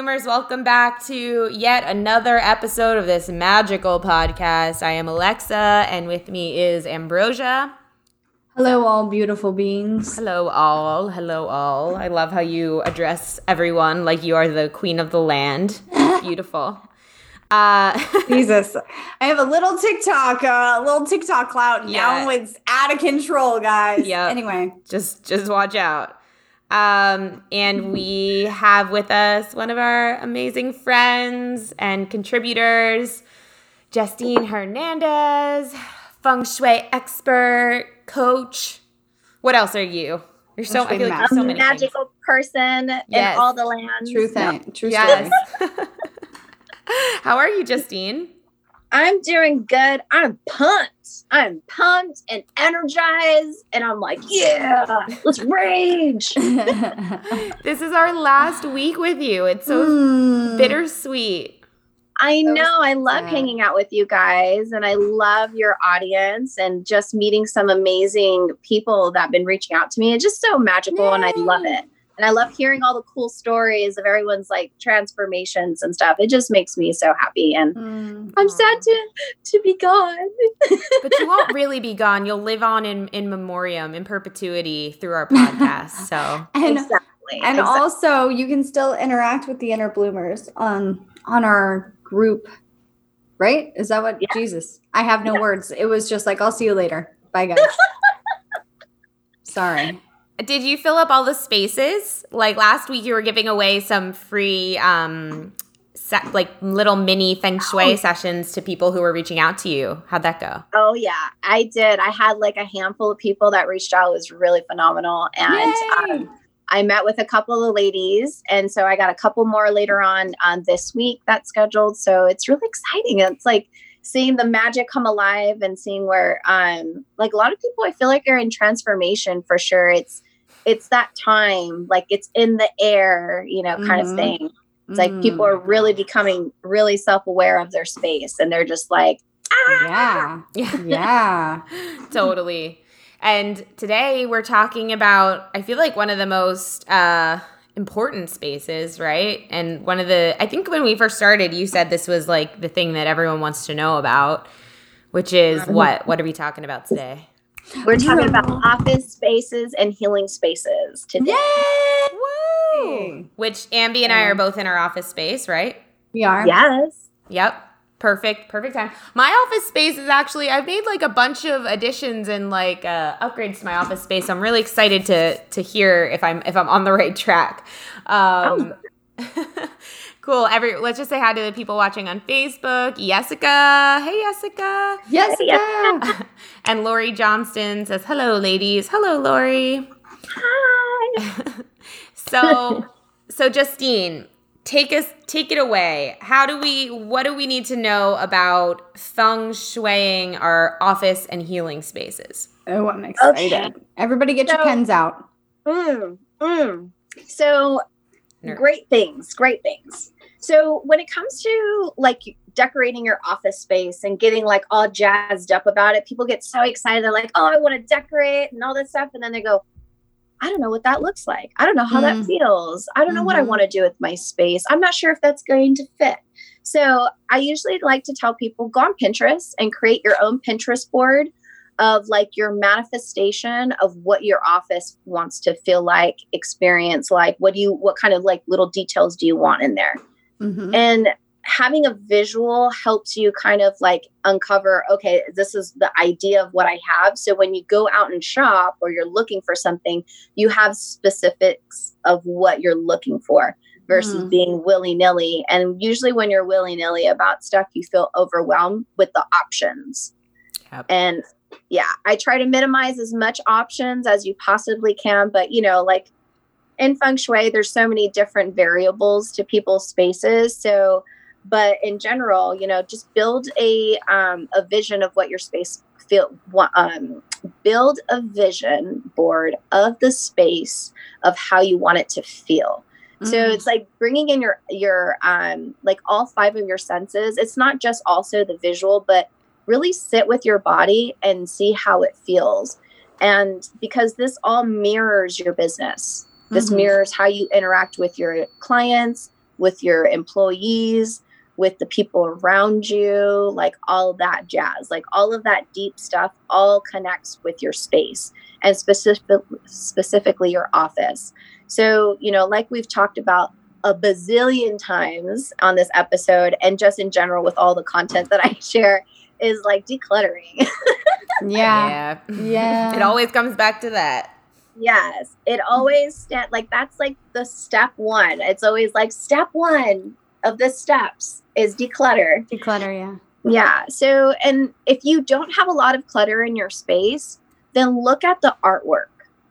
Bloomers. Welcome back to yet another episode of this magical podcast. I am Alexa, and with me is Ambrosia. Hello, all beautiful beings. Hello, all. Hello, all. I love how you address everyone like you are the queen of the land. Beautiful. Uh, Jesus, I have a little TikTok, uh, a little TikTok clout yeah. now. It's out of control, guys. Yeah. Anyway, just just watch out. Um, and we have with us one of our amazing friends and contributors, Justine Hernandez, feng shui expert, coach. What else are you? You're so I feel like so many magical things. person yes. in all the land. True thing. True yes. How are you, Justine? I'm doing good. I'm pumped. I'm pumped and energized. And I'm like, yeah, let's rage. this is our last week with you. It's so mm. bittersweet. I know. I love sad. hanging out with you guys and I love your audience and just meeting some amazing people that have been reaching out to me. It's just so magical Yay. and I love it and I love hearing all the cool stories of everyone's like transformations and stuff. It just makes me so happy, and mm, I'm sad to to be gone. but you won't really be gone. You'll live on in in memoriam, in perpetuity through our podcast. So and, exactly, and exactly. also you can still interact with the inner bloomers on on our group. Right? Is that what yeah. Jesus? I have no yeah. words. It was just like I'll see you later. Bye guys. Sorry. Did you fill up all the spaces? Like last week, you were giving away some free, um, set, like little mini feng shui oh. sessions to people who were reaching out to you. How'd that go? Oh yeah, I did. I had like a handful of people that reached out. It was really phenomenal, and um, I met with a couple of ladies, and so I got a couple more later on on this week that's scheduled. So it's really exciting. It's like seeing the magic come alive and seeing where um like a lot of people I feel like are in transformation for sure. It's it's that time like it's in the air you know kind mm-hmm. of thing it's like mm. people are really becoming really self-aware of their space and they're just like ah! yeah yeah totally and today we're talking about i feel like one of the most uh important spaces right and one of the i think when we first started you said this was like the thing that everyone wants to know about which is mm-hmm. what what are we talking about today we're talking about office spaces and healing spaces today. Yay! Woo! Which Ambi and I are both in our office space, right? We are. Yes. Yep. Perfect. Perfect time. My office space is actually I've made like a bunch of additions and like uh, upgrades to my office space. I'm really excited to to hear if I'm if I'm on the right track. Um, oh. Cool. Every let's just say hi to the people watching on Facebook. Jessica. Hey Jessica. Jessica. and Lori Johnston says, Hello, ladies. Hello, Lori. Hi. so so Justine, take us take it away. How do we what do we need to know about feng shuiing our office and healing spaces? Oh, I'm excited. Okay. Everybody get so, your pens out. Mm, mm. So Nerd. great things, great things. So when it comes to like decorating your office space and getting like all jazzed up about it, people get so excited. They're like, "Oh, I want to decorate and all this stuff," and then they go, "I don't know what that looks like. I don't know how mm. that feels. I don't know mm-hmm. what I mm-hmm. want to do with my space. I'm not sure if that's going to fit." So I usually like to tell people go on Pinterest and create your own Pinterest board of like your manifestation of what your office wants to feel like, experience like. What do you, what kind of like little details do you want in there? Mm-hmm. And having a visual helps you kind of like uncover okay this is the idea of what i have so when you go out and shop or you're looking for something you have specifics of what you're looking for versus mm. being willy-nilly and usually when you're willy-nilly about stuff you feel overwhelmed with the options yep. and yeah i try to minimize as much options as you possibly can but you know like in feng shui there's so many different variables to people's spaces. So but in general you know just build a um, a vision of what your space feel um, build a vision board of the space of how you want it to feel. Mm. so it's like bringing in your your um like all five of your senses. It's not just also the visual but really sit with your body and see how it feels and because this all mirrors your business this mm-hmm. mirrors how you interact with your clients with your employees with the people around you, like all that jazz, like all of that deep stuff all connects with your space and specific, specifically your office. So, you know, like we've talked about a bazillion times on this episode and just in general with all the content that I share is like decluttering. yeah. Yeah. Yeah. It always comes back to that. Yes. It always st- like that's like the step 1. It's always like step 1 of the steps is declutter. Declutter, yeah. Yeah. So, and if you don't have a lot of clutter in your space, then look at the artwork.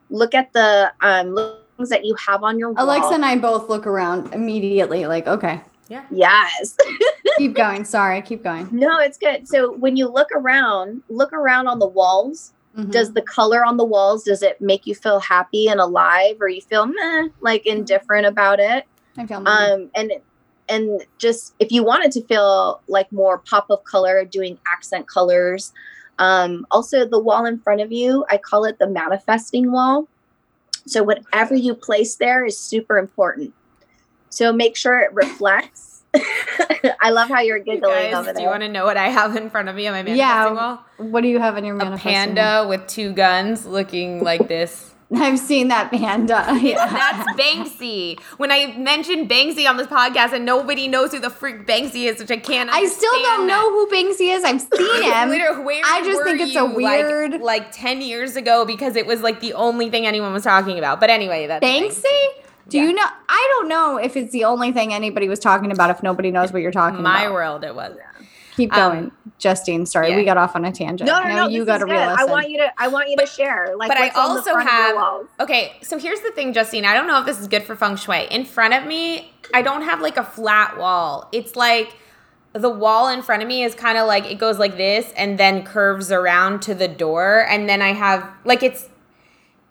Look at the um, things that you have on your wall. Alexa and I both look around immediately, like, okay. Yeah. Yes. keep going. Sorry, keep going. No, it's good. So when you look around, look around on the walls. Mm-hmm. Does the color on the walls does it make you feel happy and alive, or you feel meh, like indifferent about it? I feel. Um, and and just if you wanted to feel like more pop of color doing accent colors um, also the wall in front of you i call it the manifesting wall so whatever you place there is super important so make sure it reflects I love how you're giggling you guys, over there. Do you want to know what I have in front of me on my manifesting yeah, wall? What do you have in your? A panda with two guns looking like this. I've seen that panda. Yeah. That's Banksy. When I mentioned Banksy on this podcast and nobody knows who the freak Banksy is, which I can't I still don't know who Banksy is. I've seen him. Where I just think it's a weird like, like, 10 years ago because it was like the only thing anyone was talking about. But anyway, that's Banksy? Banksy. Do yeah. you know? I don't know if it's the only thing anybody was talking about if nobody knows what you're talking My about. My world, it was. Keep going, um, Justine. Sorry, yeah. we got off on a tangent. No, no, no. You got to realize. I want you to. I want you to share. Like, but I also have. Okay, so here's the thing, Justine. I don't know if this is good for feng shui. In front of me, I don't have like a flat wall. It's like the wall in front of me is kind of like it goes like this and then curves around to the door, and then I have like it's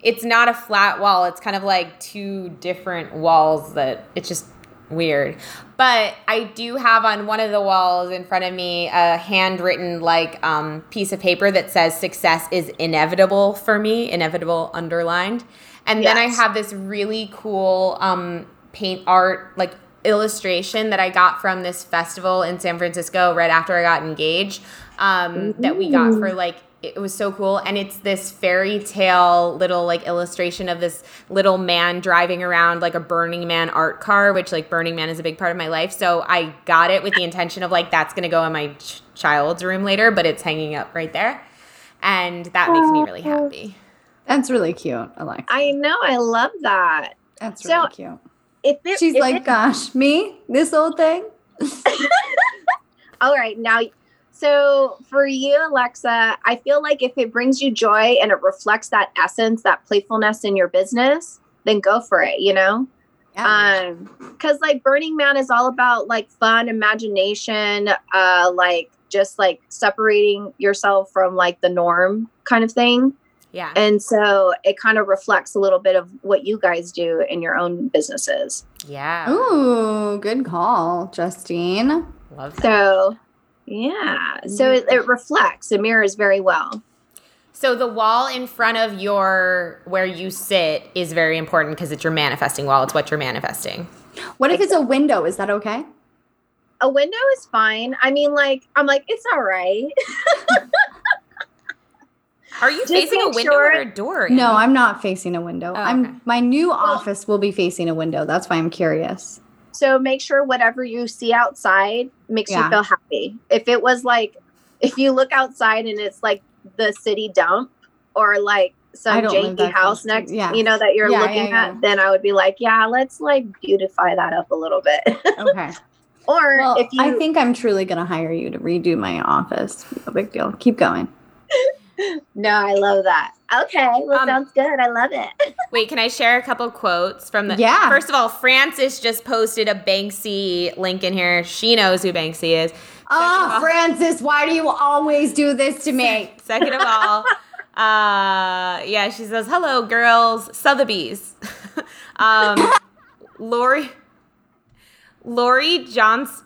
it's not a flat wall. It's kind of like two different walls that it's just weird. But I do have on one of the walls in front of me a handwritten like um, piece of paper that says success is inevitable for me, inevitable underlined. And yes. then I have this really cool um, paint art like illustration that I got from this festival in San Francisco right after I got engaged um, that we got for like it was so cool. And it's this fairy tale little like illustration of this little man driving around like a burning man art car which like burning man is a big part of my life. So i got it with the intention of like that's gonna go in my ch- child's room later but it's hanging up right there. And that makes me really happy. That's really cute alexa i know i love that. That's really so cute. if it, she's if like it, gosh me this old thing all right now so for you, Alexa, I feel like if it brings you joy and it reflects that essence, that playfulness in your business, then go for it, you know? Yeah. Um, because like Burning Man is all about like fun, imagination, uh, like just like separating yourself from like the norm kind of thing. Yeah. And so it kind of reflects a little bit of what you guys do in your own businesses. Yeah. Ooh, good call, Justine. Love that. So yeah. So mm-hmm. it, it reflects, it mirrors very well. So the wall in front of your where you sit is very important because it's your manifesting wall. It's what you're manifesting. What if it's a window? Is that okay? A window is fine. I mean, like I'm like it's all right. Are you Just facing a window sure. or a door? No, I'm not facing a window. Oh, I'm my new well, office will be facing a window. That's why I'm curious. So make sure whatever you see outside makes Yeah. you feel happy. If it was like, if you look outside and it's like the city dump or like some janky house next, yeah. you know, that you're Yeah, looking at, then I would be like, yeah, let's like beautify that up a little bit. Okay. or Well, if you, I think I'm truly going to hire you to redo my office. No big deal. Keep going. no, I love that. Okay. Well, Um, sounds good. I love it. Wait, can I share a couple quotes from the? Yeah. First of all, Francis just posted a Banksy link in here. She knows who Banksy is. Oh, Francis, why do you always do this to me? Second of all, uh, yeah, she says, "Hello, girls, Sotheby's." um, Lori, Lori Johns,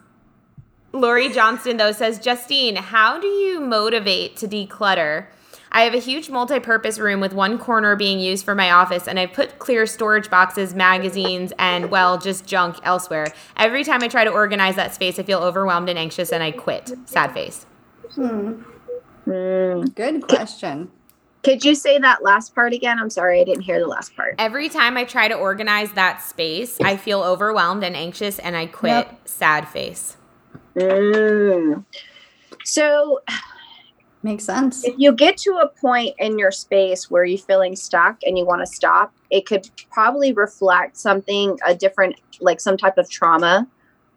Lori Johnston though says, "Justine, how do you motivate to declutter?" I have a huge multi-purpose room with one corner being used for my office, and I put clear storage boxes, magazines, and well, just junk elsewhere. Every time I try to organize that space, I feel overwhelmed and anxious, and I quit. Sad face. Hmm. Mm. Good question. Could you say that last part again? I'm sorry, I didn't hear the last part. Every time I try to organize that space, I feel overwhelmed and anxious and I quit. Yep. Sad face. Mm. So, Makes sense. if you get to a point in your space where you're feeling stuck and you want to stop, it could probably reflect something, a different, like some type of trauma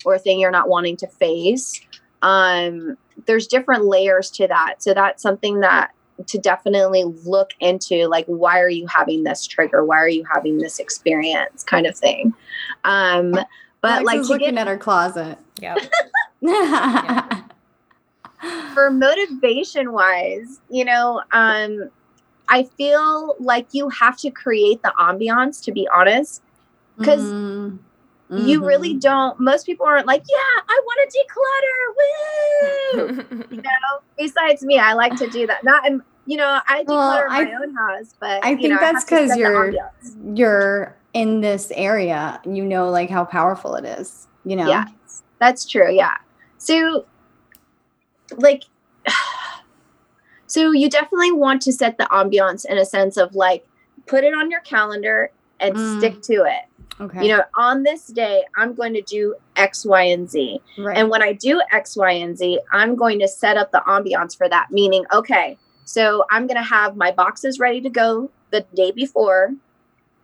or thing you're not wanting to face. Um, there's different layers to that. So, that's something that to definitely look into like why are you having this trigger why are you having this experience kind of thing um but like to looking get at her closet. Yep. for motivation wise, you know, um, I feel like you have to create the ambiance to be honest. 'Cause Mm, You really mhm. don't, most people aren't like, yeah, I want to declutter. Woo! you know, besides me, I like to do that. Not, in, you know, I declutter Well, my own house, but I think know, that's have to 'cause set the you're- You're in this area. You know, like how powerful it is. You know. Yeah, that's true. Yeah. So, like, so you definitely want to set the ambiance in a sense of like, put it on your calendar and Mm. stick to it. Okay. You know, on this day, I'm going to do X, Y, and Z. right. And when I do X, Y, and Z, I'm going to set up the ambiance for that. Meaning, okay, so I'm going to have my boxes ready to go the day before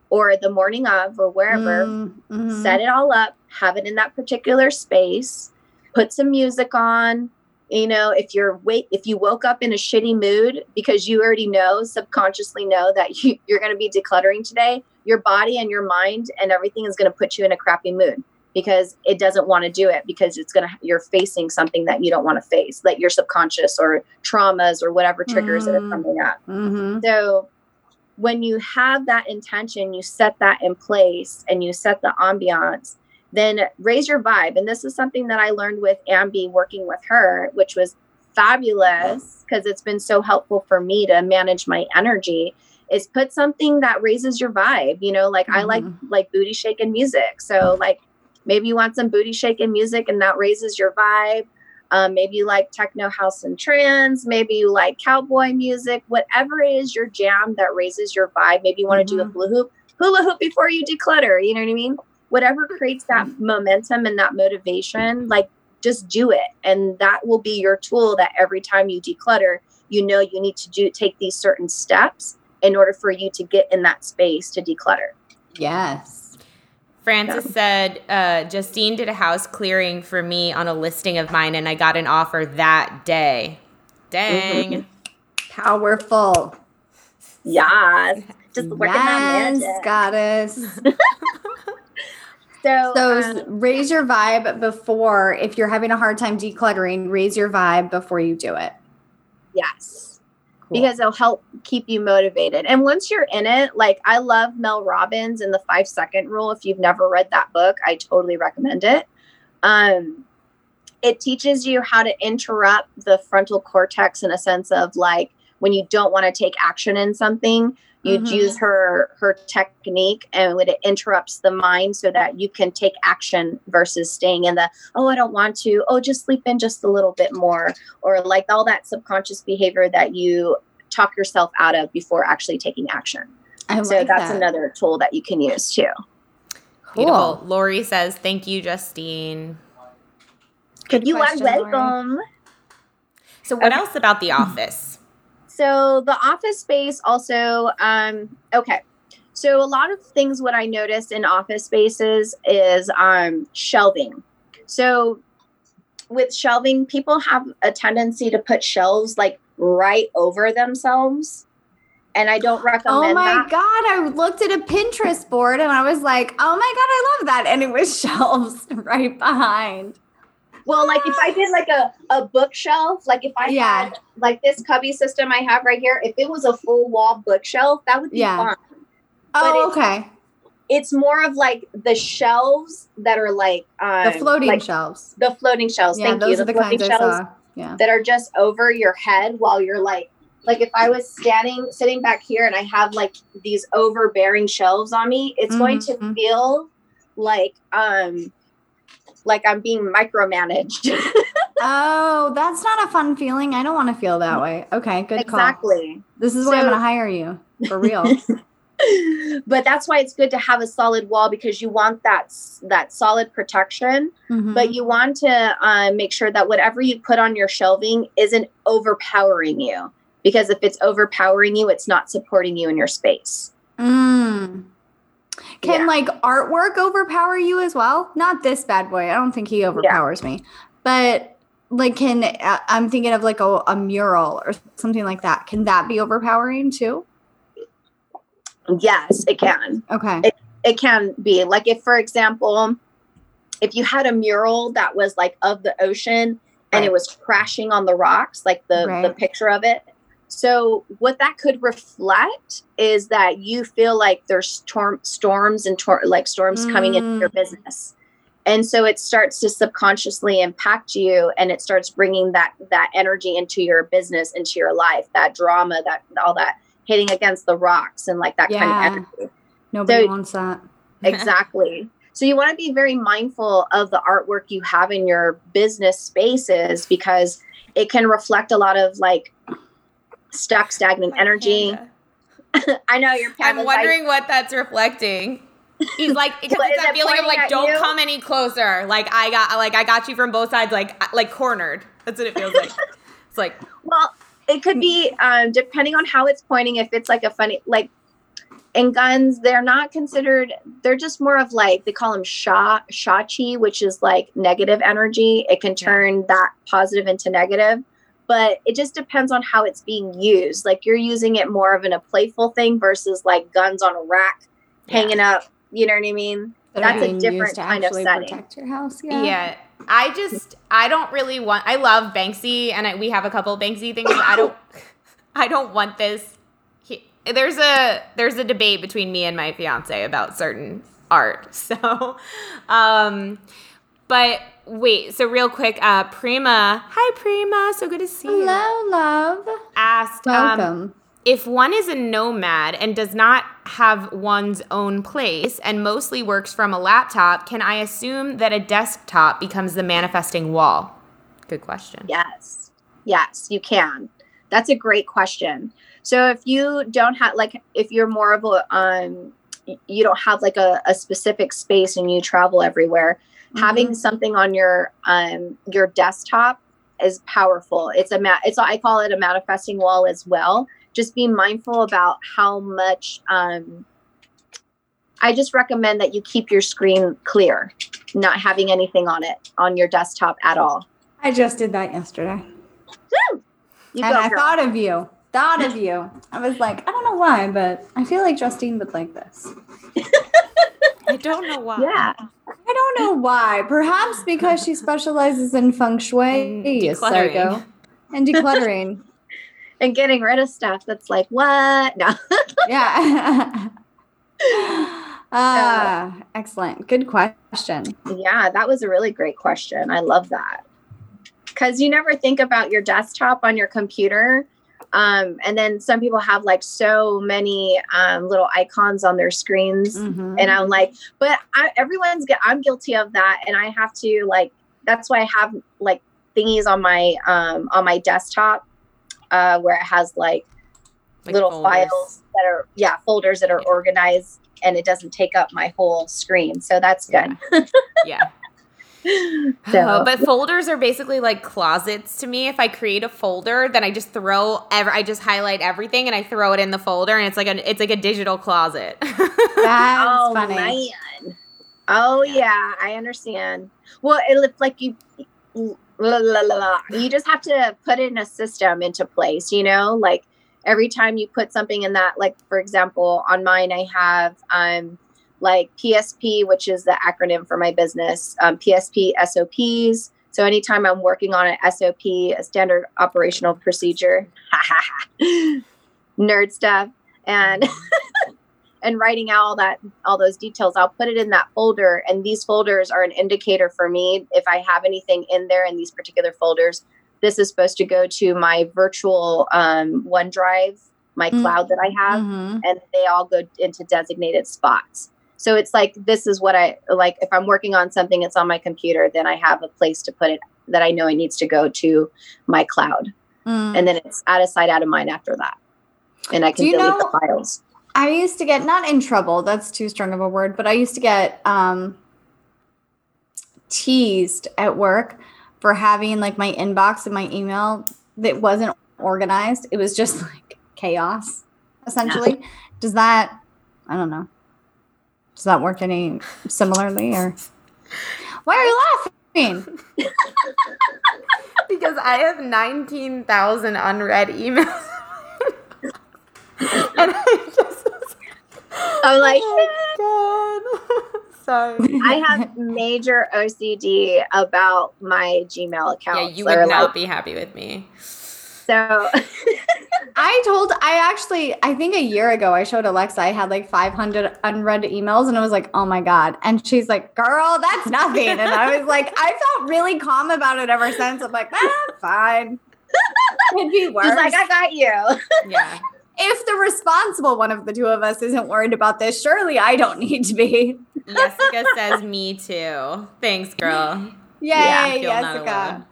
or the morning of or wherever Mm, mhm. set it all up, have it in that particular space, put some music on. You know, if you're wait if you woke up in a shitty mood because you already know subconsciously know that you, you're going to be decluttering today, your body and your mind and everything is going to put you in a crappy mood because it doesn't want to do it because it's going to you're facing something that you don't want to face, like your subconscious or traumas or whatever triggers that are Mm. coming up. Mhm. So when you have that intention, you set that in place and you set the ambiance, then raise your vibe. And this is something that I learned with Ambi working with her, which was fabulous because it's been so helpful for me to manage my energy is put something that raises your vibe you know like i like like booty shaking music. So like maybe you want some booty shaking music and that raises your vibe. Um, maybe you like techno house and trance. Maybe you like cowboy music. Whatever it is your jam that raises your vibe. Maybe you want to do a Mhm. hula hoop hula hoop before you declutter you know what i mean whatever creates that momentum and that motivation like just do it and that will be your tool that every time you declutter you know you need to do take these certain steps in order for you to get in that space to declutter Yes. Francis said, uh, Justine did a house clearing for me on a listing of mine, and I got an offer that day. Dang. Powerful. yes just working on yes, magic. goddess. so, So um, raise your vibe before, if you're having a hard time decluttering, raise your vibe before you do it. yes Cool. because it'll help keep you motivated. And once you're in it, like I love Mel Robbins and the five second rule. If you've never read that book, I totally recommend it. Um, it teaches you how to interrupt the frontal cortex in a sense of like when you don't want to take action in something, you Mhm. use her her technique and when it interrupts the mind so that you can take action versus staying in the oh I don't want to oh just sleep in just a little bit more or like all that subconscious behavior that you talk yourself out of before actually taking action. I so like that's that. another tool that you can use too. Cool. Beautiful. Lori says, "Thank you, Justine." Good you question, are welcome. Lori. So, what okay. else about the office? So, the office space also, um, okay. So, a lot of things what I noticed in office spaces is um, shelving. So, with shelving, people have a tendency to put shelves like right over themselves. And I don't recommend Oh my that. God. I looked at a Pinterest board and I was like, oh my God, I love that. And it was shelves right behind. Well, like if I did like a, a bookshelf, like if I yeah. had like this cubby system I have right here, if it was a full wall bookshelf, that would be yeah. fun. Oh, okay. It's more of like the shelves that are like um, the floating like shelves. The floating shelves. Yeah, Thank those you. The, the floating shelves yeah. that are just over your head while you're like like if I was standing sitting back here and I have like these overbearing shelves on me, it's mm-hmm. going to mm-hmm. feel like um like I'm being micromanaged. oh, that's not a fun feeling. I don't want to feel that way. Okay, good exactly. Call. This is why so, I'm going to hire you for real. but that's why it's good to have a solid wall because you want that that solid protection mm-hmm. but you want to uh, make sure that whatever you put on your shelving isn't overpowering you because if it's overpowering you it's not supporting you in your space mm. Can yeah. like artwork overpower you as well not this bad boy i don't think he overpowers yeah. me but like can uh, i'm thinking of like a, a mural or something like that can that be overpowering too Yes, it can. Okay. It, it can be. Like if, for example, if you had a mural that was like of the ocean and it was crashing on the rocks, like the, right. the picture of it. So what that could reflect is that you feel like there's storm, storms and tor- like storms mm. coming into your mm. business. And so it starts to subconsciously impact you and it starts bringing that that energy into your business, into your life, that drama, that all that hitting against the rocks and like that yeah. kind of energy. Nobody so, wants that. exactly. So you want to be very mindful of the artwork you have in your business spaces because it can reflect a lot of like stuck, stagnant My energy. I know you're. I'm wondering like, what that's reflecting. He's like because it's that feeling of like don't you? come any closer. Like I got like I got you from both sides like like cornered. That's what it feels like. it's like well, it could be um, depending on how it's pointing. If it's like a funny, like in guns, they're not considered. They're just more of like they call them sha shachi, which is like negative energy. It can turn yeah. that positive into negative, but it just depends on how it's being used. Like you're using it more of in a playful thing versus like guns on a rack yeah. hanging up. You know what I mean? That's a different kind of setting. Protect your house. Yeah. Yeah. I just I don't really want. I love Banksy, and I, we have a couple Banksy things. I don't. I don't want this. He, there's a there's a debate between me and my fiance about certain art. So, um, but wait. So real quick, uh, Prima. Hi, Prima. So good to see you. Hello, love. Asked. Um, Welcome. Um, if one is a nomad and does not have one's own place and mostly works from a laptop, can I assume that a desktop becomes the manifesting wall? Good question. Yes. Yes, you can. That's a great question. So if you don't have like if you're more of a um you don't have like a, a specific space and you travel everywhere, mm-hmm. having something on your um your desktop is powerful. It's a ma- it's I call it a manifesting wall as well just be mindful about how much um, I just recommend that you keep your screen clear, not having anything on it on your desktop at all. I just did that yesterday. Woo! You and go, I girl. thought of you. Thought of you. I was like, I don't know why, but I feel like Justine would like this. I don't know why. Yeah. I don't know why. Perhaps because she specializes in feng shui, and and decluttering and getting rid of stuff that's like, what? No. yeah. Ah, uh, excellent. Good question. Yeah, that was a really great question. I love that. Because you never think about your desktop on your computer. Um, and then some people have like so many um, little icons on their screens. Mm-hmm. And I'm like, but I, everyone's, I'm guilty of that. And I have to like, that's why I have like thingies on my, um, on my desktop uh, where it has like like little folders. files that are yeah folders that are yeah. organized and it doesn't take up my whole screen so that's good yeah, yeah. So. Uh, but folders are basically like closets to me. If I create a folder, then I just throw ever I just highlight everything and I throw it in the folder and it's like a it's like a digital closet. That's oh, funny. Man. Oh yeah. yeah, I understand. Well, it looks like you blah, blah, blah, you just have to put in a system into place, you know, like every time you put something in that, like for example, on mine I have um like PSP, which is the acronym for my business, um, PSP SOPs. So anytime I'm working on an SOP, a standard operational procedure, nerd stuff, and and writing out all that all those details, I'll put it in that folder. And these folders are an indicator for me if I have anything in there in these particular folders. This is supposed to go to my virtual um, OneDrive, my mm-hmm. cloud that I have, mm-hmm. and they all go into designated spots. So it's like this is what I like if I'm working on something it's on my computer then I have a place to put it that I know it needs to go to my cloud. Mm. And then it's out of sight out of mind after that. And I can delete know, the files. I used to get not in trouble, that's too strong of a word, but I used to get um teased at work for having like my inbox and my email that wasn't organized. It was just like chaos essentially. Yeah. Does that I don't know. Does that work any similarly or why are you laughing? because I have 19,000 unread emails. and I just I'm like, oh Sorry. I have major OCD about my Gmail account. Yeah, you would not like, be happy with me. So I told I actually I think a year ago I showed Alexa I had like 500 unread emails and I was like, "Oh my god." And she's like, "Girl, that's nothing." And I was like, I felt really calm about it ever since. I'm like, "Ah, fine." Could be worse. She's like, "I got you." Yeah. If the responsible one of the two of us isn't worried about this, surely I don't need to be. Jessica says me too. Thanks, girl. Yay, yeah, Jessica.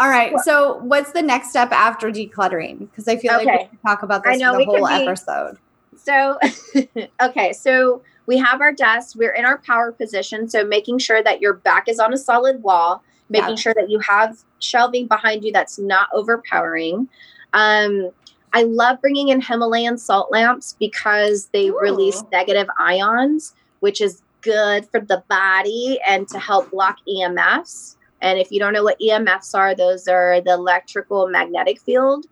All right. So, what's the next step after decluttering? Because I feel okay. like we can talk about this I know, for the whole be, episode. So, okay. So, we have our desk, we're in our power position. So, making sure that your back is on a solid wall, making yeah. sure that you have shelving behind you that's not overpowering. Um, I love bringing in Himalayan salt lamps because they Ooh. release negative ions, which is good for the body and to help block EMFs. And if you don't know what EMFs are, those are the electrical magnetic field.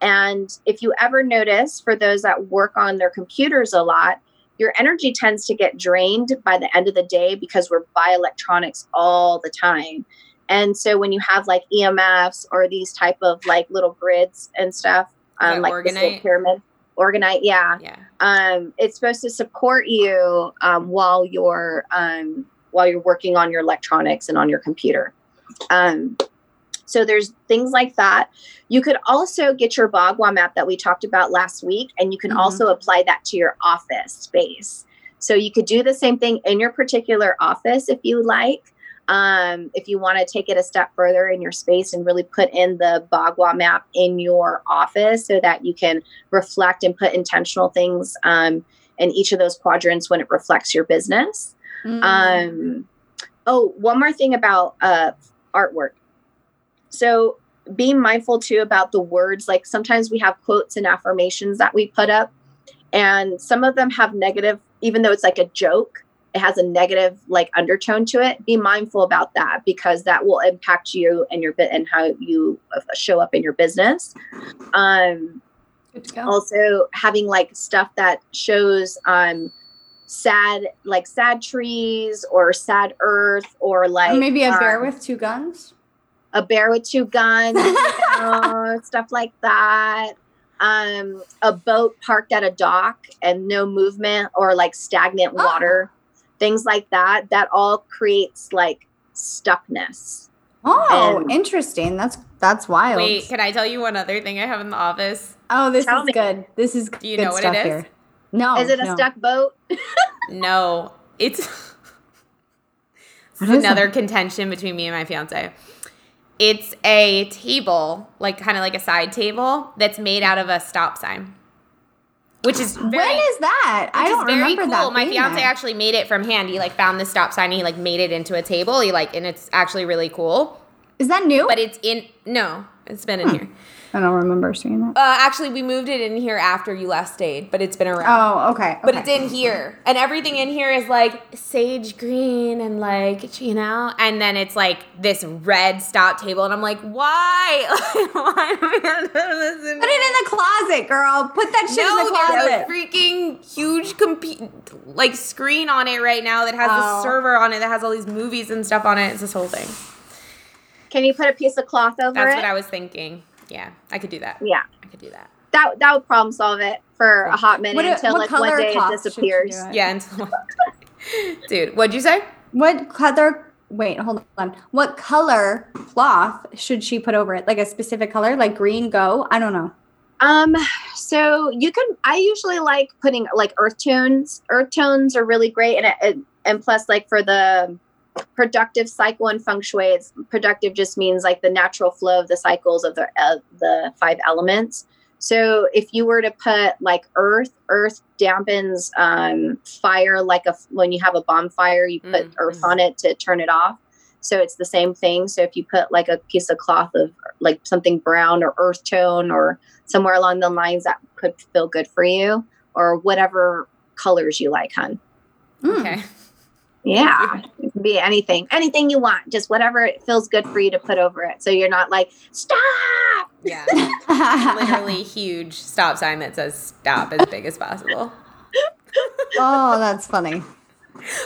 And if you ever notice, for those that work on their computers a lot, your energy tends to get drained by the end of the day because we're by electronics all the time. And so when you have like EMFs or these type of like little grids and stuff, um, like the pyramid, Orgonite, yeah, yeah. Um, it's supposed to support you um, while you're um, while you're working on your electronics and on your computer. Um, so there's things like that. You could also get your Bagua map that we talked about last week, and you can mm-hmm. also apply that to your office space. So you could do the same thing in your particular office if you like. Um, if you want to take it a step further in your space and really put in the Bagua map in your office so that you can reflect and put intentional things um, in each of those quadrants when it reflects your business. Mm. Um, oh, one more thing about uh, artwork. So being mindful too about the words, like sometimes we have quotes and affirmations that we put up, and some of them have negative, even though it's like a joke, it has a negative like undertone to it. Be mindful about that because that will impact you and your bit and how you uh, show up in your business. Um, also having like stuff that shows um sad like sad trees or sad earth or like or maybe a um, bear with two guns? a bear with two guns you know, stuff like that. Um a boat parked at a dock and no movement or like stagnant oh. water things like that that all creates like stuckness. Oh and, interesting. That's that's wild. Wait can i tell you one other thing i have in the office? Oh this is me. good. This is do you know what it is? here. No. Is it a no. stuck boat? no. It's another contention between me and my fiance. It's a table, like kind of like a side table that's made out of a stop sign. which is very, when is that? I don't remember cool. that. My fiance there. actually made it from hand. He like found the stop sign. He like made it into a table. He like, and it's actually really cool. Is that new? But it's in no, it's been in hmm. here. I don't remember seeing that. Uh, actually, we moved it in here after you last stayed, but it's been around. Oh, okay. okay. But it's in here, and everything in here is like sage green and like you know, and then it's like this red stop table, and I'm like, why? why am I listen? Put it in the closet, girl. Put that shit no, in the closet. There's a freaking huge comp- like screen on it right now that has oh. a server on it that has all these movies and stuff on it. It's this whole thing. Can you put a piece of cloth over That's it? That's what I was thinking. Yeah, I could do that. Yeah, I could do that. That that would problem solve it for a hot minute what, until what like one day it disappears. Yeah, until dude, what'd you say? What color? Wait, hold on. What color cloth should she put over it? Like a specific color, like green? Go. I don't know. Um, so you can. I usually like putting like earth tones. Earth tones are really great, and it, and plus, like for the productive cycle in feng shui it's productive just means like the natural flow of the cycles of the uh, the five elements. So if you were to put like earth earth dampens um, fire like a when you have a bonfire you put mm-hmm. earth on it to turn it off. So it's the same thing. So if you put like a piece of cloth of like something brown or earth tone or somewhere along the lines that could feel good for you or whatever colors you like hun. Okay yeah, it can be anything, anything you want, just whatever it feels good for you to put over it. So you're not like, stop. Yeah. Literally huge stop sign that says stop as big as possible. oh, that's funny.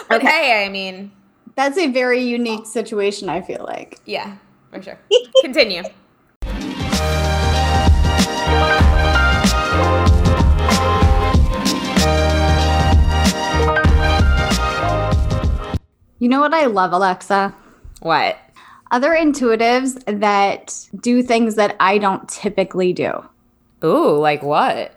But okay. hey, I mean, that's a very unique situation, I feel like. Yeah, for sure. Continue. You know what I love, Alexa? What? Other intuitives that do things that I don't typically do. Ooh, like what?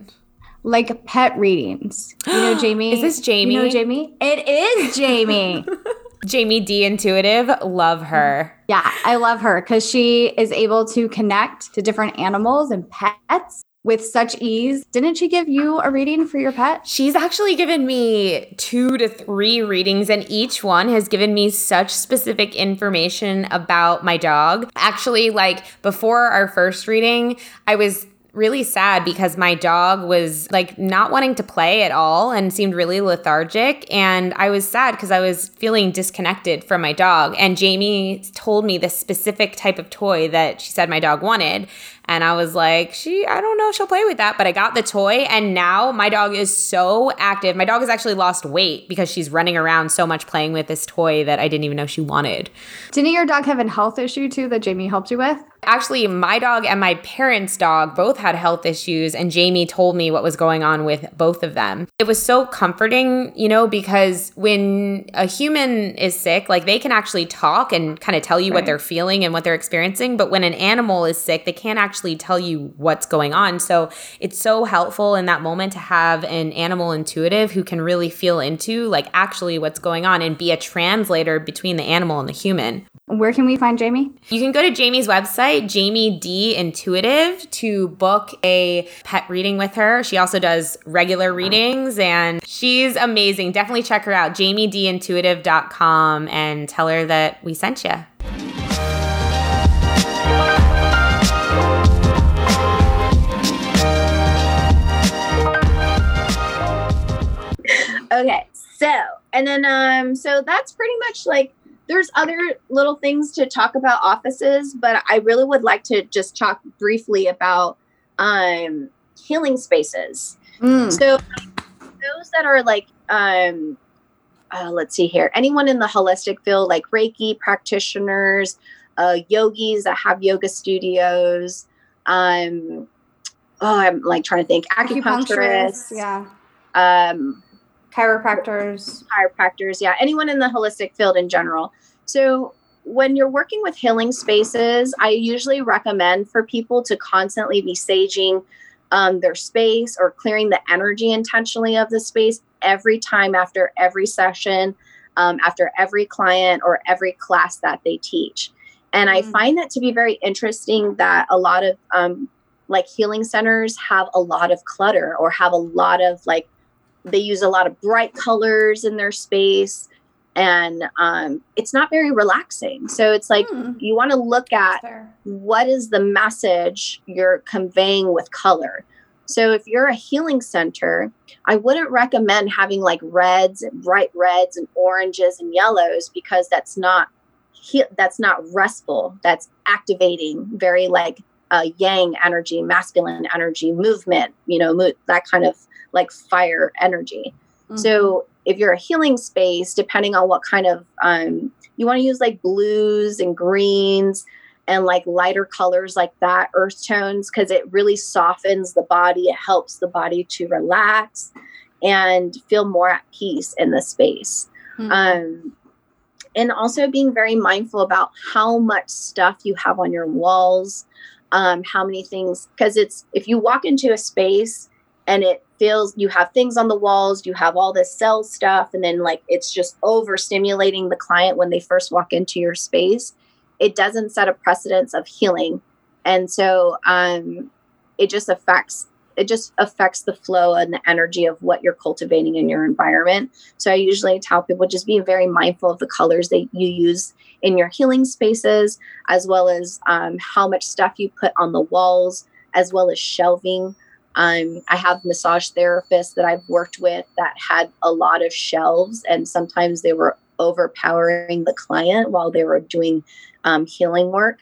Like pet readings. You know, Jamie? Is this Jamie? You know, Jamie? It is Jamie. Jamie D Intuitive, love her. Yeah, I love her because she is able to connect to different animals and pets with such ease. Didn't she give you a reading for your pet? She's actually given me two to three readings, and each one has given me such specific information about my dog. Actually, like before our first reading, I was really sad because my dog was like not wanting to play at all and seemed really lethargic. And I was sad because I was feeling disconnected from my dog. And Jamie told me the specific type of toy that she said my dog wanted. And I was like, she, I don't know she'll play with that, but I got the toy. And now my dog is so active. My dog has actually lost weight because she's running around so much playing with this toy that I didn't even know she wanted. Didn't your dog have a health issue too that Jamie helped you with? Actually, my dog and my parents' dog both had health issues, and Jamie told me what was going on with both of them. It was so comforting, you know, because when a human is sick, like they can actually talk and kind of tell you right. what they're feeling and what they're experiencing. But when an animal is sick, they can't actually tell you what's going on. So it's so helpful in that moment to have an animal intuitive who can really feel into like actually what's going on and be a translator between the animal and the human. Where can we find Jamie? You can go to Jamie's website, Jamie D Intuitive, to book a pet reading with her. She also does regular readings and she's amazing. Definitely check her out, jamiedintuitive.com, and tell her that we sent you. Okay, so and then um so that's pretty much like there's other little things to talk about offices, but I really would like to just talk briefly about um, healing spaces. Mm. So those that are like, um, uh, let's see here, anyone in the holistic field, like Reiki practitioners, uh, yogis that have yoga studios. Um, oh, I'm like trying to think, acupuncturists, acupuncturists yeah, um, chiropractors. Chiropractors yeah. Anyone in the holistic field in general. So when you're working with healing spaces i usually recommend for people to constantly be saging um, their space or clearing the energy intentionally of the space every time after every session um, after every client or every class that they teach. And i mm. find that to be very interesting that a lot of um, like healing centers have a lot of clutter or have a lot of like they use a lot of bright colors in their space and um, it's not very relaxing. So it's like hmm. you want to look at what is the message you're conveying with color. So if you're a healing center i wouldn't recommend having like reds and bright reds and oranges and yellows because that's not that's not restful. That's activating very like uh, yang energy, masculine energy, movement, you know, mo- that kind of like fire energy. Mm-hmm. So if you're a healing space, depending on what kind of, um, you want to use like blues and greens and like lighter colors like that, earth tones, because it really softens the body. It helps the body to relax and feel more at peace in the space. Mm-hmm. Um, and also being very mindful about how much stuff you have on your walls um, how many things because it's if you walk into a space and it feels you have things on the walls you have all this cell stuff and then like it's just overstimulating the client when they first walk into your space it doesn't set a precedence of healing and so um, it just affects it just affects the flow and the energy of what you're cultivating in your environment. So I usually tell people just be very mindful of the colors that you use in your healing spaces, as well as um, how much stuff you put on the walls, as well as shelving. Um, I have massage therapists that I've worked with that had a lot of shelves, and sometimes they were overpowering the client while they were doing um, healing work.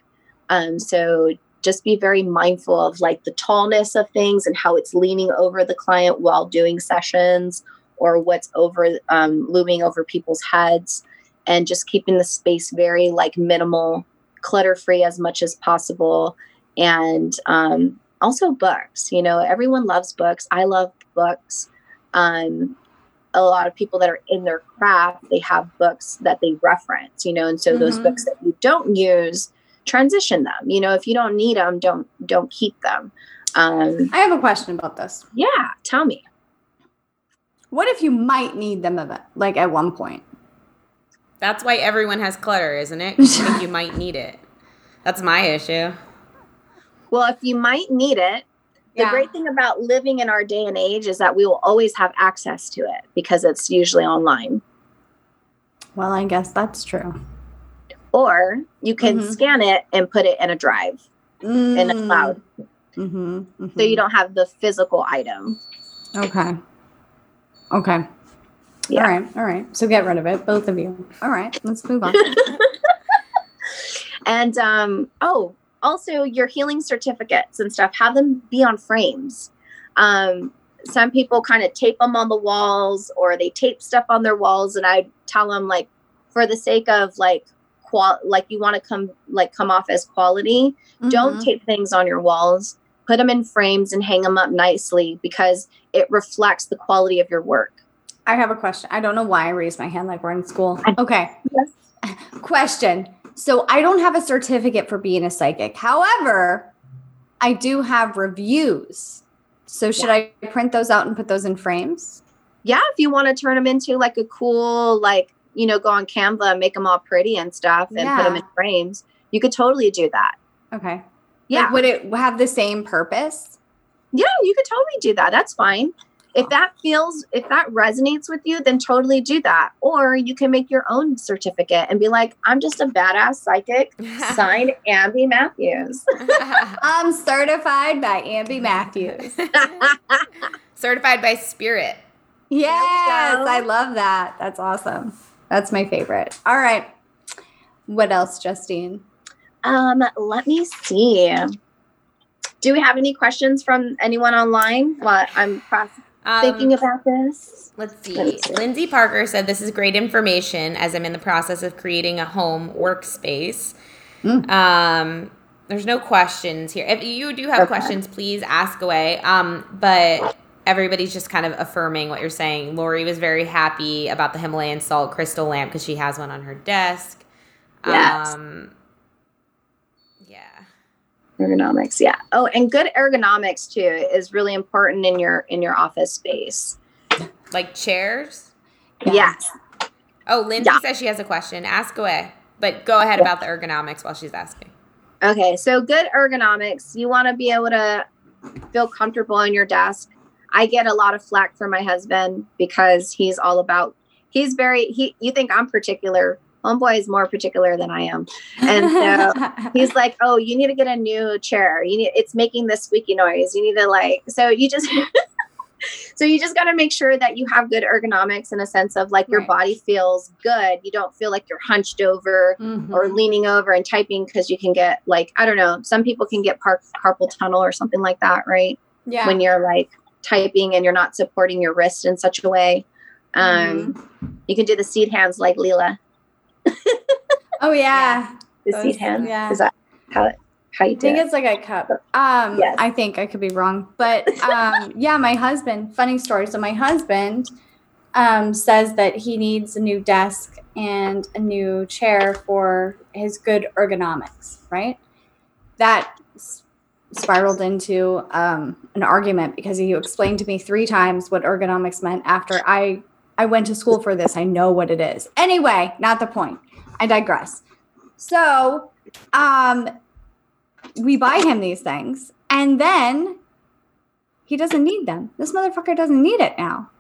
Um, so just be very mindful of like the tallness of things and how it's leaning over the client while doing sessions or what's over um, looming over people's heads and just keeping the space very like minimal clutter free as much as possible and um, also books you know everyone loves books. I love books. Um, a lot of people that are in their craft they have books that they reference you know and so mm-hmm. those books that you don't use transition them. You know if you don't need them don't don't keep them. Um i have a question about this. Yeah tell me. What if you might need them at, like at one point? That's why everyone has clutter isn't it? You think you might need it. That's my issue well if you might need it the yeah. great thing about living in our day and age is that we will always have access to it because it's usually online well i guess that's true or you can mm-hmm. scan it and put it in a drive mm-hmm. in a mm. cloud. Mm-hmm. So you mm-hmm. don't have the physical item. Okay. Okay. Yeah. All right. All right. So get rid of it, both of you. All right. Let's move on. and um, oh, also your healing certificates and stuff, have them be on frames. Um, some people kind of tape them on the walls or they tape stuff on their walls. And I tell them, like, for the sake of like qual like you want to come like come off as quality mm-hmm. don't tape things on your walls put them in frames and hang them up nicely because it reflects the quality of your work i have a question i don't know why i raised my hand like we're in school okay yes. question so i don't have a certificate for being a psychic however i do have reviews so should yeah. i print those out and put those in frames yeah if you want to turn them into like a cool like you know, go on Canva and make them all pretty and stuff and yeah. put them in frames. You could totally do that. Okay. Yeah. Like, would it have the same purpose? Yeah, you could totally do that. That's fine. If that feels, if that resonates with you, then totally do that. Or you can make your own certificate and be like, I'm just a badass psychic, signed Amby Matthews. I'm certified by Amby Matthews. certified by Spirit. Yes, I love that. That's awesome. That's my favorite. All right. What else, Justine? Um, let me see. Do we have any questions from anyone online while I'm um, thinking about this? Let's see. let's see. Lindsay Parker said this is great information as I'm in the process of creating a home workspace. Mm. Um, there's no questions here. If you do have okay. questions, please ask away. Um, but everybody's just kind of affirming what you're saying. Lori was very happy about the Himalayan salt crystal lamp because she has one on her desk. Yes. Um. Ergonomics, yeah. Oh, and good ergonomics too is really important in your in your office space. Like chairs. Yes. Oh, Lindsay yeah. says she has a question. Ask away, but go ahead yeah. about the ergonomics while she's asking. Okay, so good ergonomics. You want to be able to feel comfortable on your desk. I get a lot of flack from my husband because he's all about he's very he you think I'm particular. Homeboy is more particular than I am. And so he's like, Oh, you need to get a new chair. You need it's making this squeaky noise. You need to like so you just so you just got to make sure that you have good ergonomics in a sense of like your right. body feels good. You don't feel like you're hunched over mm-hmm. or leaning over and typing because you can get like I don't know. Some people can get par- carpal tunnel or something like that, right? Yeah. When you're like typing and you're not supporting your wrist in such a way. Um, mm-hmm. You can do the seed hands like Leela. Oh yeah. The Those, seed hands. Yeah. Is that how it? How you I think it? it's like a cup. Um, yes. I think I could be wrong, but um, yeah, my husband. Funny story. So my husband um, says that he needs a new desk and a new chair for his good ergonomics. Right. That spiraled into um, an argument because he explained to me three times what ergonomics meant after I I went to school for this. I know what it is. Anyway, not the point. I digress. So, um, we buy him these things and then he doesn't need them. This motherfucker doesn't need it now.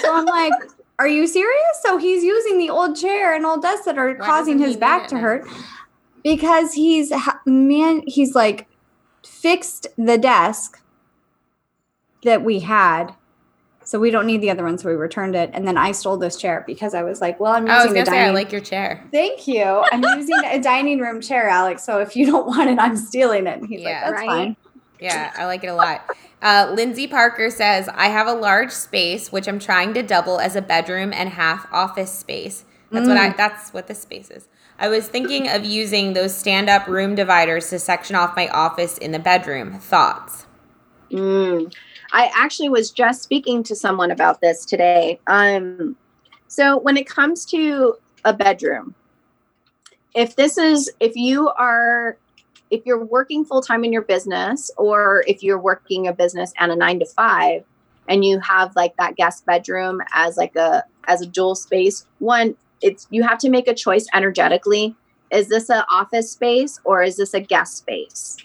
So I'm like, are you serious? So he's using the old chair and old desk that are Why causing his back to hurt because he's man, he's like fixed the desk that we had so we don't need the other one, so we returned it. And then I stole this chair because I was like, "Well, I'm using I was gonna say dining- I like your chair. Thank you. I'm using a dining room chair, Alex. So if you don't want it, I'm stealing it." And he's yeah, like, "That's right? fine." Yeah, I like it a lot. Uh, Lindsay Parker says, "I have a large space which I'm trying to double as a bedroom and half office space. That's mm. what I. Mm. That's what this space is." I was thinking of using those stand up room dividers to section off my office in the bedroom. Thoughts? Mm. I actually was just speaking to someone about this today. Um, so when it comes to a bedroom, if this is if you are if you're working full time in your business or if you're working a business and a 9 to 5 and you have like that guest bedroom as like a as a dual space, one it's you have to make a choice energetically. Is this an office space or is this a guest space?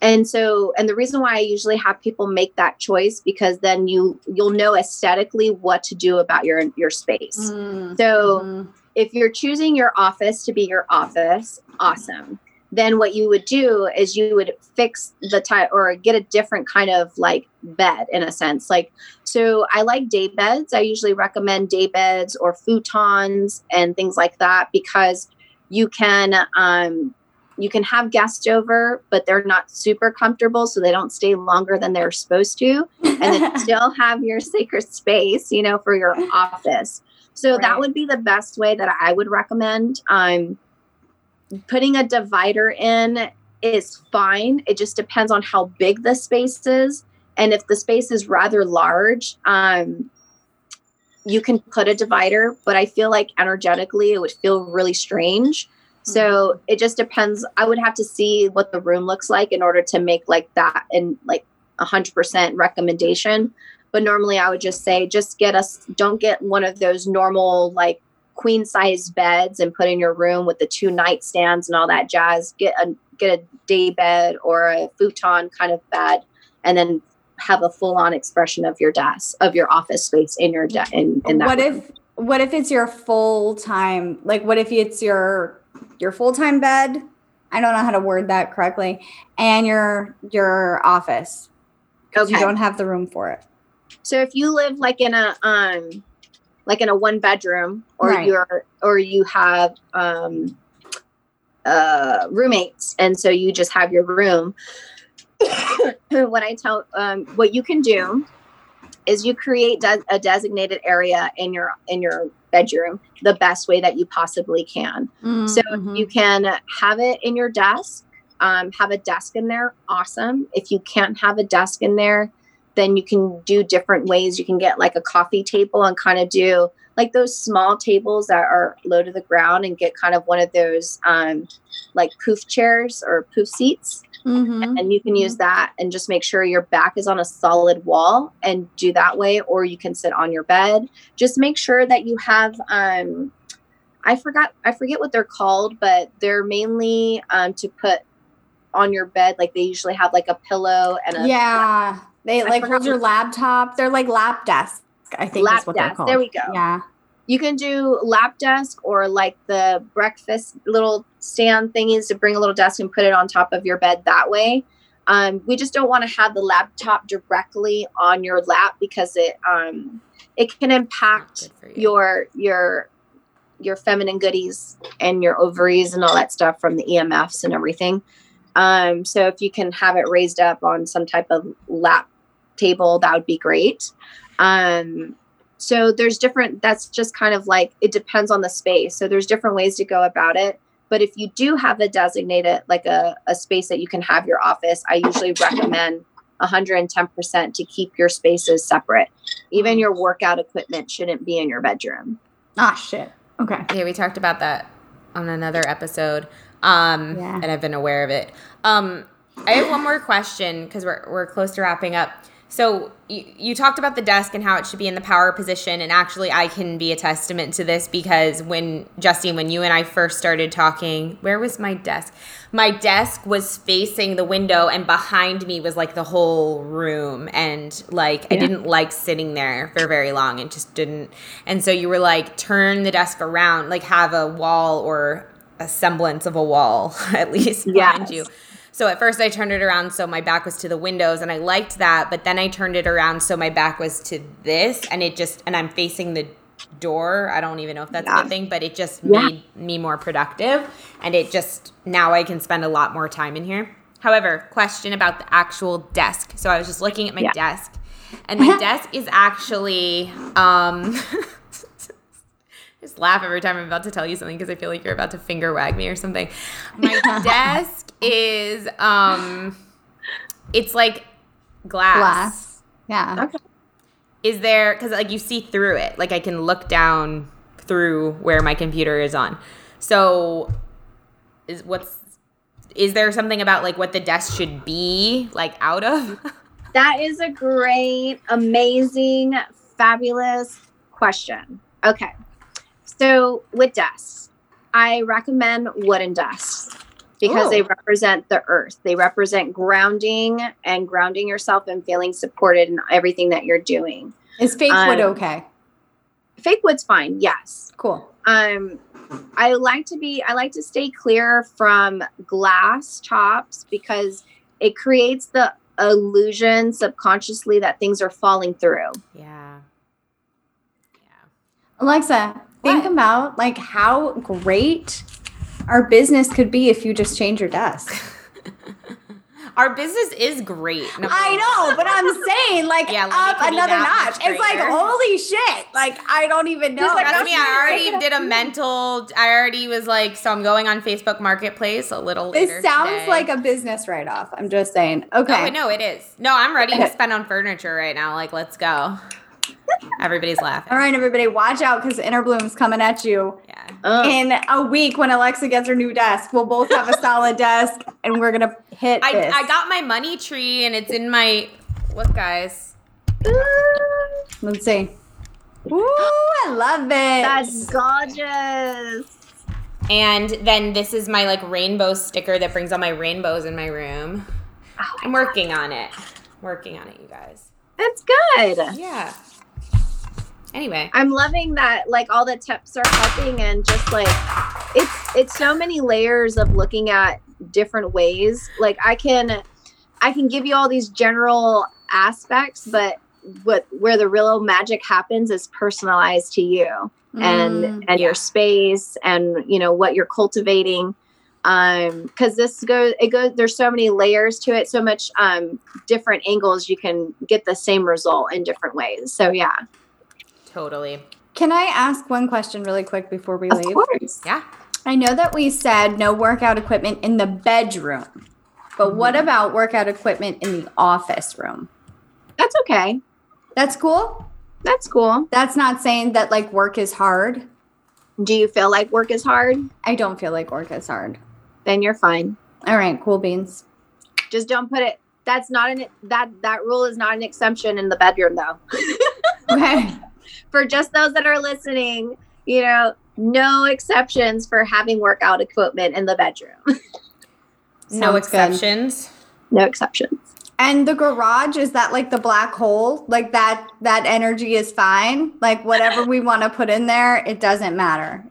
And so and the reason why i usually have people make that choice because then you you'll know aesthetically what to do about your your space mm. so mm. if you're choosing your office to be your office awesome then what you would do is you would fix the type or get a different kind of like bed in a sense like so i like day beds i usually recommend day beds or futons and things like that because you can um, you can have guests over, but they're not super comfortable, so they don't stay longer than they're supposed to, and then still have your sacred space, you know, for your office. So right. that would be the best way that I would recommend. Um, putting a divider in is fine. It just depends on how big the space is, and if the space is rather large, um, you can put a divider. But I feel like energetically, it would feel really strange so mm-hmm. it just depends. I would have to see what the room looks like in order to make like that and like a hundred percent recommendation. But normally I would just say just get us don't get one of those normal like queen size beds and put in your room with the two nightstands and all that jazz. Get a get a day bed or a futon kind of bed and then have a full on expression of your desk of your office space in your de- in, in that what room. if what if it's your full time like what if it's your your full-time bed i don't know how to word that correctly and your your office because okay. you don't have the room for it so if you live like in a um like in a one bedroom or right. you're or you have um uh roommates and so you just have your room what i tell um what you can do is you create de- a designated area in your in your bedroom the best way that you possibly can. Mm-hmm. So you can have it in your desk, um, have a desk in there, awesome. If you can't have a desk in there, then you can do different ways. You can get like a coffee table and kind of do like those small tables that are low to the ground and get kind of one of those um, like poof chairs or poof seats Mm-hmm. And you can use mm-hmm. that and just make sure your back is on a solid wall and do that way, or you can sit on your bed. Just make sure that you have, um, I forgot, I forget what they're called, but they're mainly um, to put on your bed. Like they usually have like a pillow and a yeah. They like hold your laptop. They're like lap desk. I think lap what desk. There we go. Yeah. You can do lap desk or like the breakfast little stand thingies to bring a little desk and put it on top of your bed that way. Um, we just don't want to have the laptop directly on your lap because it um, it can impact you. your your your feminine goodies and your ovaries and all that stuff from the EMFs and everything. Um, so if you can have it raised up on some type of lap table, that would be great. Um, so there's different, that's just kind of like, it depends on the space. So there's different ways to go about it. But if you do have a designated, like a, a space that you can have your office, I usually recommend 110% to keep your spaces separate. Even your workout equipment shouldn't be in your bedroom. Ah, shit. Okay. Yeah, we talked about that on another episode. Um, yeah. and I've been aware of it. Um, I have one more question because we're, we're close to wrapping up. So you, you talked about the desk and how it should be in the power position, and actually, I can be a testament to this because when Justine, when you and I first started talking, where was my desk? My desk was facing the window, and behind me was like the whole room, and like yeah. I didn't like sitting there for very long, It just didn't. And so you were like, turn the desk around, like have a wall or a semblance of a wall at least behind yes. you so at first I turned it around so my back was to the windows and I liked that, but then I turned it around so my back was to this and it just and I'm facing the door. I don't even know if that's yeah. a good thing, but it just yeah. made me more productive and it just now I can spend a lot more time in here. However, question about the actual desk. So I was just looking at my yeah. desk and my desk is actually um just laugh every time I'm about to tell you something because I feel like you're about to finger wag me or something. My desk is um it's like glass. Glass. Yeah. Okay. Is there cuz like you see through it. Like I can look down through where my computer is on. So is what's is there something about like what the desk should be like out of? that is a great, amazing, fabulous question. Okay. So with desks, I recommend wooden desks because Ooh. they represent the earth. They represent grounding and grounding yourself and feeling supported in everything that you're doing. Is fake um, wood okay? Fake wood's fine. Yes. Cool. Um, I like to be. I like to stay clear from glass tops because it creates the illusion subconsciously that things are falling through. Yeah. Yeah. Alexa, think what? about like how great our business could be if you just change your desk. Our business is great. No, I know, but I'm saying like yeah, up another notch. It's like holy shit! Like I don't even know. Like, I, mean, I already did a mental. I already was like, so I'm going on Facebook Marketplace a little. This sounds today. like a business write off. I'm just saying. Okay. Oh, no, it is. No, I'm ready to spend on furniture right now. Like, let's go. Everybody's laughing. All right, everybody, watch out because Inner Bloom's coming at you. Yeah. In a week when Alexa gets her new desk, we'll both have a solid desk and we're gonna hit. I, this. I got my money tree and it's in my look, guys. Let's see. Ooh, I love it. That's gorgeous. And then this is my like rainbow sticker that brings all my rainbows in my room. Oh, I'm working on it. Working on it, you guys. That's good. Yeah. Anyway, I'm loving that like all the tips are helping and just like it's it's so many layers of looking at different ways. Like I can I can give you all these general aspects, but what where the real magic happens is personalized to you and mm, and yeah. your space and you know what you're cultivating um because this goes it goes there's so many layers to it so much um different angles you can get the same result in different ways so yeah totally can i ask one question really quick before we of leave course. yeah i know that we said no workout equipment in the bedroom but what mm-hmm. about workout equipment in the office room that's okay that's cool that's cool that's not saying that like work is hard do you feel like work is hard i don't feel like work is hard then you're fine. All right, cool beans. Just don't put it. That's not an that that rule is not an exception in the bedroom though. okay. For just those that are listening, you know, no exceptions for having workout equipment in the bedroom. no exceptions. Good. No exceptions. And the garage is that like the black hole? Like that that energy is fine. Like whatever we want to put in there, it doesn't matter.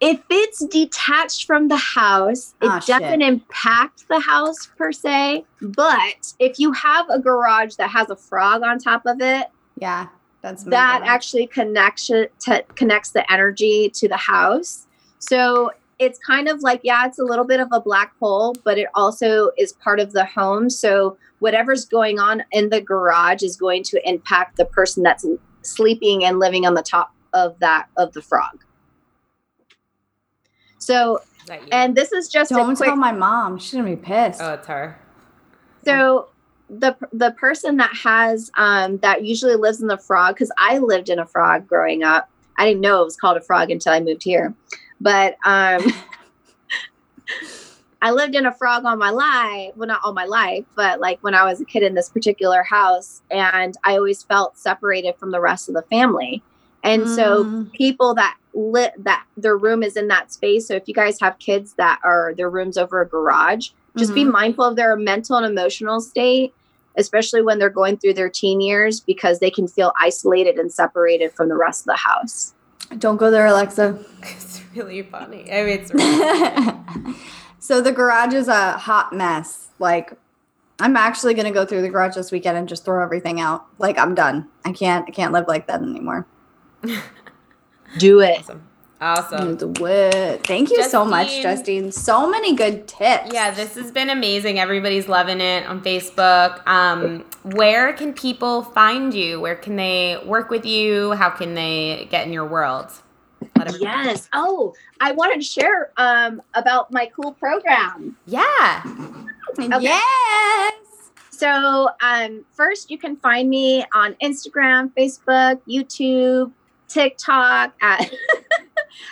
If it's detached from the house, it oh, doesn't impact the house per se. But if you have a garage that has a frog on top of it, yeah, that's that actually connects to, connects the energy to the house. So it's kind of like yeah, it's a little bit of a black hole, but it also is part of the home. So whatever's going on in the garage is going to impact the person that's sleeping and living on the top of that of the frog. So, and this is just don't quick, tell my mom; she's gonna be pissed. Oh, it's her. So the the person that has um that usually lives in the frog because I lived in a frog growing up. I didn't know it was called a frog until I moved here, but um. I lived in a frog all my life. Well, not all my life, but like when I was a kid in this particular house, and I always felt separated from the rest of the family. And mm. so people that lit that their room is in that space. So if you guys have kids that are their rooms over a garage, just mm-hmm. be mindful of their mental and emotional state, especially when they're going through their teen years, because they can feel isolated and separated from the rest of the house. Don't go there, Alexa. It's really funny. I mean, it's really So the garage is a hot mess. Like I'm actually going to go through the garage this weekend and just throw everything out. Like I'm done. I can't I can't live like that anymore. Do it. Awesome. Awesome. It. Thank you Justine, so much, Justine. So many good tips. Yeah, this has been amazing. Everybody's loving it on Facebook. Um, where can people find you? Where can they work with you? How can they get in your world? Yes. Oh, I wanted to share um, about my cool program. Yeah. Okay. Yes. So, um, first, you can find me on Instagram, Facebook, YouTube, TikTok at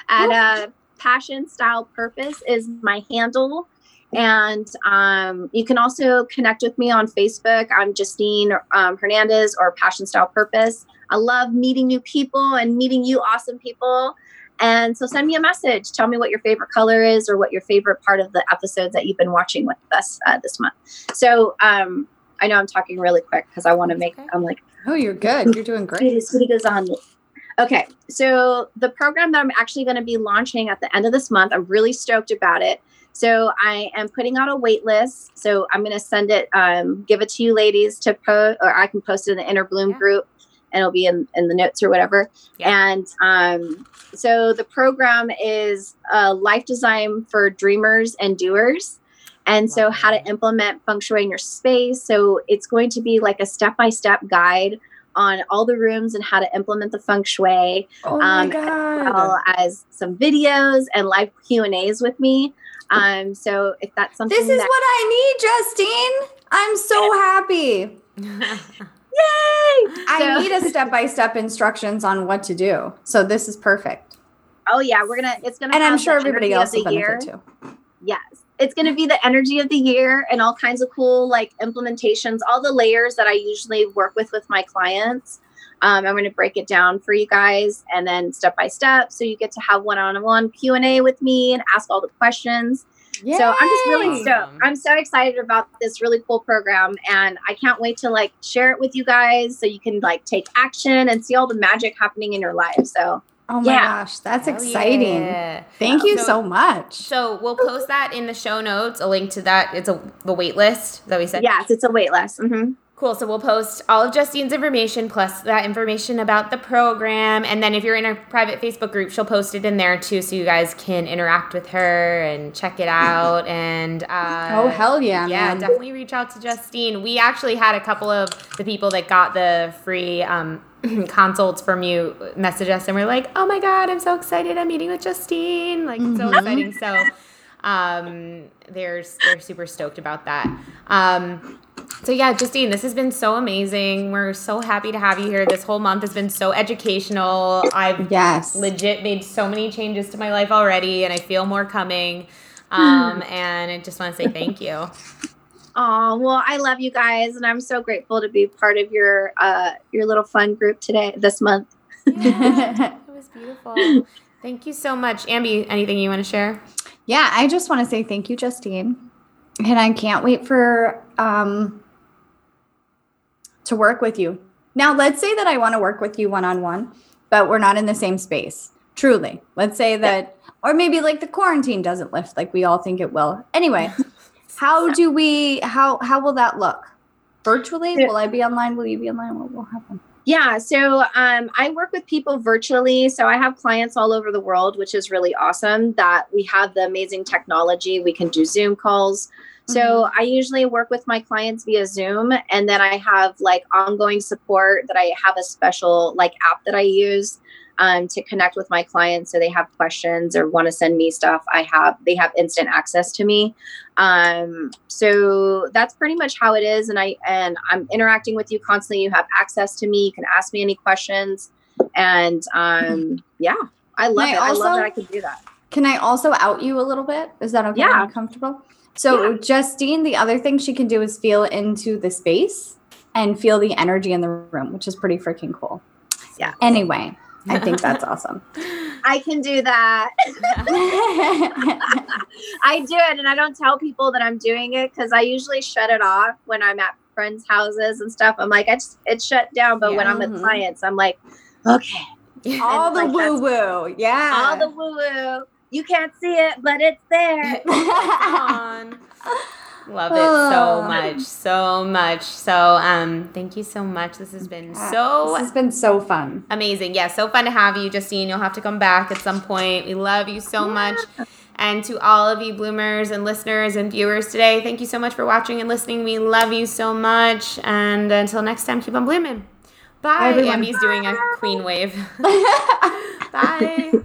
at uh, Passion Style Purpose is my handle. And um, you can also connect with me on Facebook. I'm Justine um, Hernandez or Passion Style Purpose. I love meeting new people and meeting you awesome people. And so send me a message. Tell me what your favorite color is or what your favorite part of the episodes that you've been watching with us uh, this month. So um, I know I'm talking really quick because I want to make, I'm like, oh, you're good. You're doing great. City goes on. Okay. So the program that I'm actually going to be launching at the end of this month, I'm really stoked about it. So I am putting out a wait list. So I'm going to send it, um, give it to you ladies to post, or I can post it in the Inner Bloom yeah. group and it'll be in, in the notes or whatever. Yeah. And um, so the program is a life design for dreamers and doers. And so, how to implement feng shui in your space. So, it's going to be like a step by step guide on all the rooms and how to implement the feng shui, oh um, as well as some videos and live Q and A's with me. Um, so if that's something, this is that- what I need, Justine. I'm so happy. Yay! I so, need a step by step instructions on what to do. So this is perfect. Oh yeah, we're gonna. It's gonna. And I'm sure everybody else will benefit too. Yes, it's gonna be the energy of the year and all kinds of cool like implementations. All the layers that I usually work with with my clients. Um, I'm going to break it down for you guys and then step by step, so you get to have one-on-one Q and A with me and ask all the questions. Yay! So I'm just really stoked. I'm so excited about this really cool program and I can't wait to like share it with you guys so you can like take action and see all the magic happening in your life. So Oh my yeah. gosh, that's Hell exciting. Yeah. Thank you so, so, much. So we'll post that in the show notes, a link to that. It's a the wait list that we said. Yes, it's a wait list. Mm-hmm. Cool. So we'll post all of Justine's information plus that information about the program. And then if you're in a private Facebook group, she'll post it in there too so you guys can interact with her and check it out. And uh, oh, hell yeah. Yeah, man. definitely reach out to Justine. We actually had a couple of the people that got the free um, consults from you message us and we're like, oh my God, I'm so excited. I'm meeting with Justine. Like, mm-hmm. so exciting. So um, they're, they're super stoked about that. Um, so yeah, Justine, this has been so amazing. We're so happy to have you here. This whole month has been so educational. I've yes. legit made so many changes to my life already, and I feel more coming. Um, and I just want to say thank you. Oh well, I love you guys, and I'm so grateful to be part of your uh, your little fun group today this month. yeah, it was beautiful. Thank you so much, Ambi. Anything you want to share? Yeah, I just want to say thank you, Justine And I can't wait for um, to work with you. Now, let's say that I want to work with you one on one, but we're not in the same space. Truly. Let's say that, yeah. or maybe like the quarantine doesn't lift like we all think it will. Anyway, how do we, how, how will that look? Virtually? Yeah. Will I be online? Will you be online? What will happen? Yeah, so um, I work with people virtually. So I have clients all over the world, which is really awesome that we have the amazing technology. We can do Zoom calls. So mm-hmm. I usually work with my clients via Zoom and then I have like ongoing support that I have a special like app that I use um, to connect with my clients so they have questions or want to send me stuff i have they have instant access to me. Um, so that's pretty much how it is and i and i'm interacting with you constantly you have access to me you can ask me any questions and um, yeah i love it also, i love that i can do that. can i also out you a little bit? Is that okay? Yeah. Comfortable so yeah. justine the other thing she can do is feel into the space and feel the energy in the room which is pretty freaking cool. Yeah. Anyway I think that's awesome. I can do that. I do it and I don't tell people that I'm doing it because I usually shut it off when I'm at friends' houses and stuff. I'm like, it's it's shut down. But yeah. when I'm with mm-hmm. clients, I'm like, okay. All the like, woo woo. Yeah. All the woo woo. You can't see it, but it's there. Love it so much, so much. So, um, thank you so much. This has been so. This has been so fun. Amazing. Yeah, so fun to have you, Justine. You'll have to come back at some point. We love you so yeah. much. And to all of you bloomers and listeners and viewers today, thank you so much for watching and listening. We love you so much. And until next time, keep on blooming. Bye. Bye Amy's doing a queen wave. Bye.